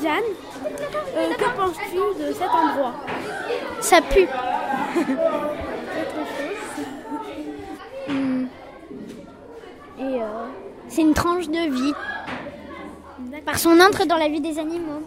Jeanne, euh, que penses-tu de cet endroit? Ça pue. Et euh, c'est une tranche de vie. Parce qu'on entre dans la vie des animaux.